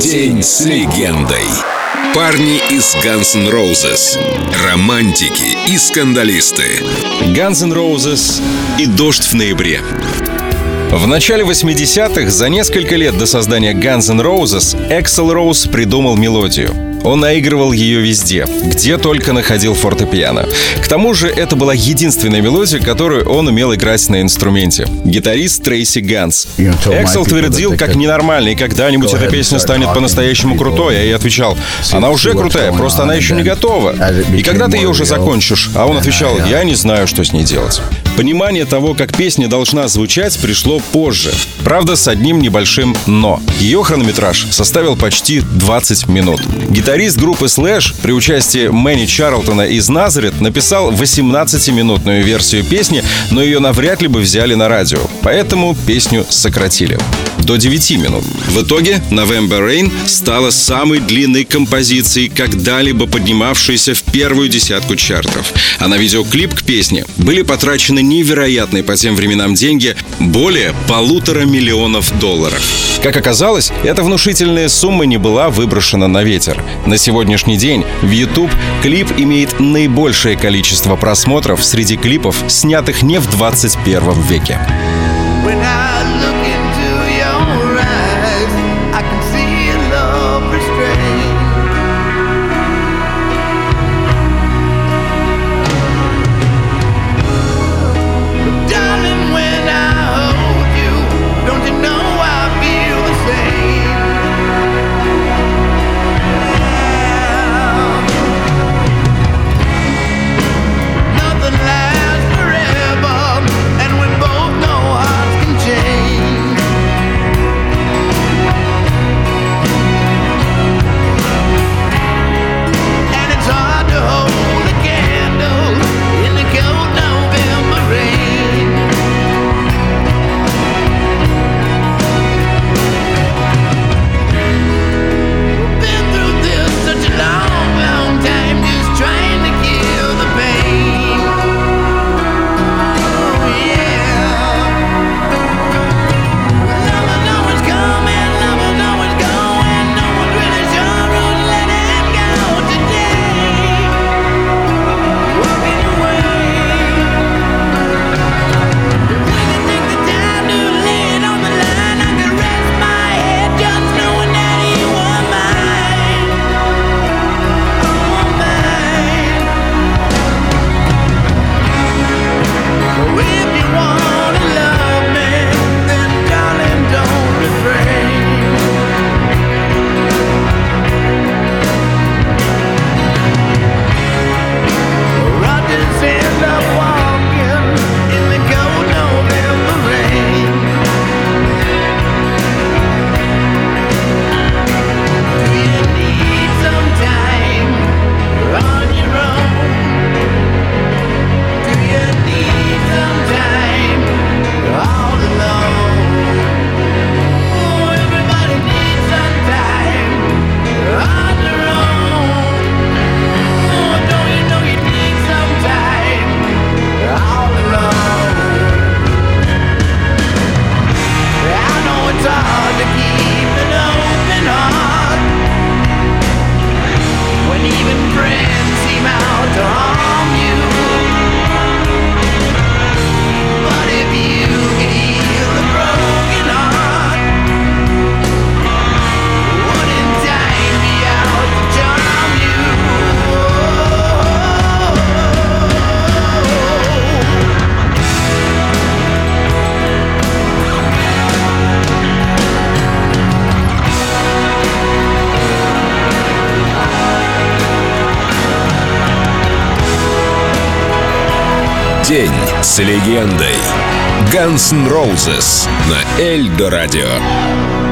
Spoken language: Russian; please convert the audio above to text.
День с легендой. Парни из Guns N' Roses. Романтики и скандалисты. Guns N' Roses и «Дождь в ноябре». В начале 80-х, за несколько лет до создания Guns N' Roses, Эксел Роуз придумал мелодию. Он наигрывал ее везде, где только находил фортепиано. К тому же это была единственная мелодия, которую он умел играть на инструменте. Гитарист Трейси Ганс. Эксел твердил, как ненормальный, когда-нибудь эта песня станет по-настоящему крутой, а я отвечал, она уже крутая, просто она еще не готова. И когда ты ее уже закончишь? А он отвечал, я не знаю, что с ней делать. Понимание того, как песня должна звучать, пришло позже. Правда, с одним небольшим «но». Ее хронометраж составил почти 20 минут. Гитарист группы Slash при участии Мэнни Чарлтона из Назарет написал 18-минутную версию песни, но ее навряд ли бы взяли на радио. Поэтому песню сократили до 9 минут. В итоге November Rain стала самой длинной композицией, когда-либо поднимавшейся в первую десятку чартов. А на видеоклип к песне были потрачены невероятные по тем временам деньги – более полутора миллионов долларов. Как оказалось, эта внушительная сумма не была выброшена на ветер. На сегодняшний день в YouTube клип имеет наибольшее количество просмотров среди клипов, снятых не в 21 веке. День с легендой. Guns N' Roses на Эльдо Радио.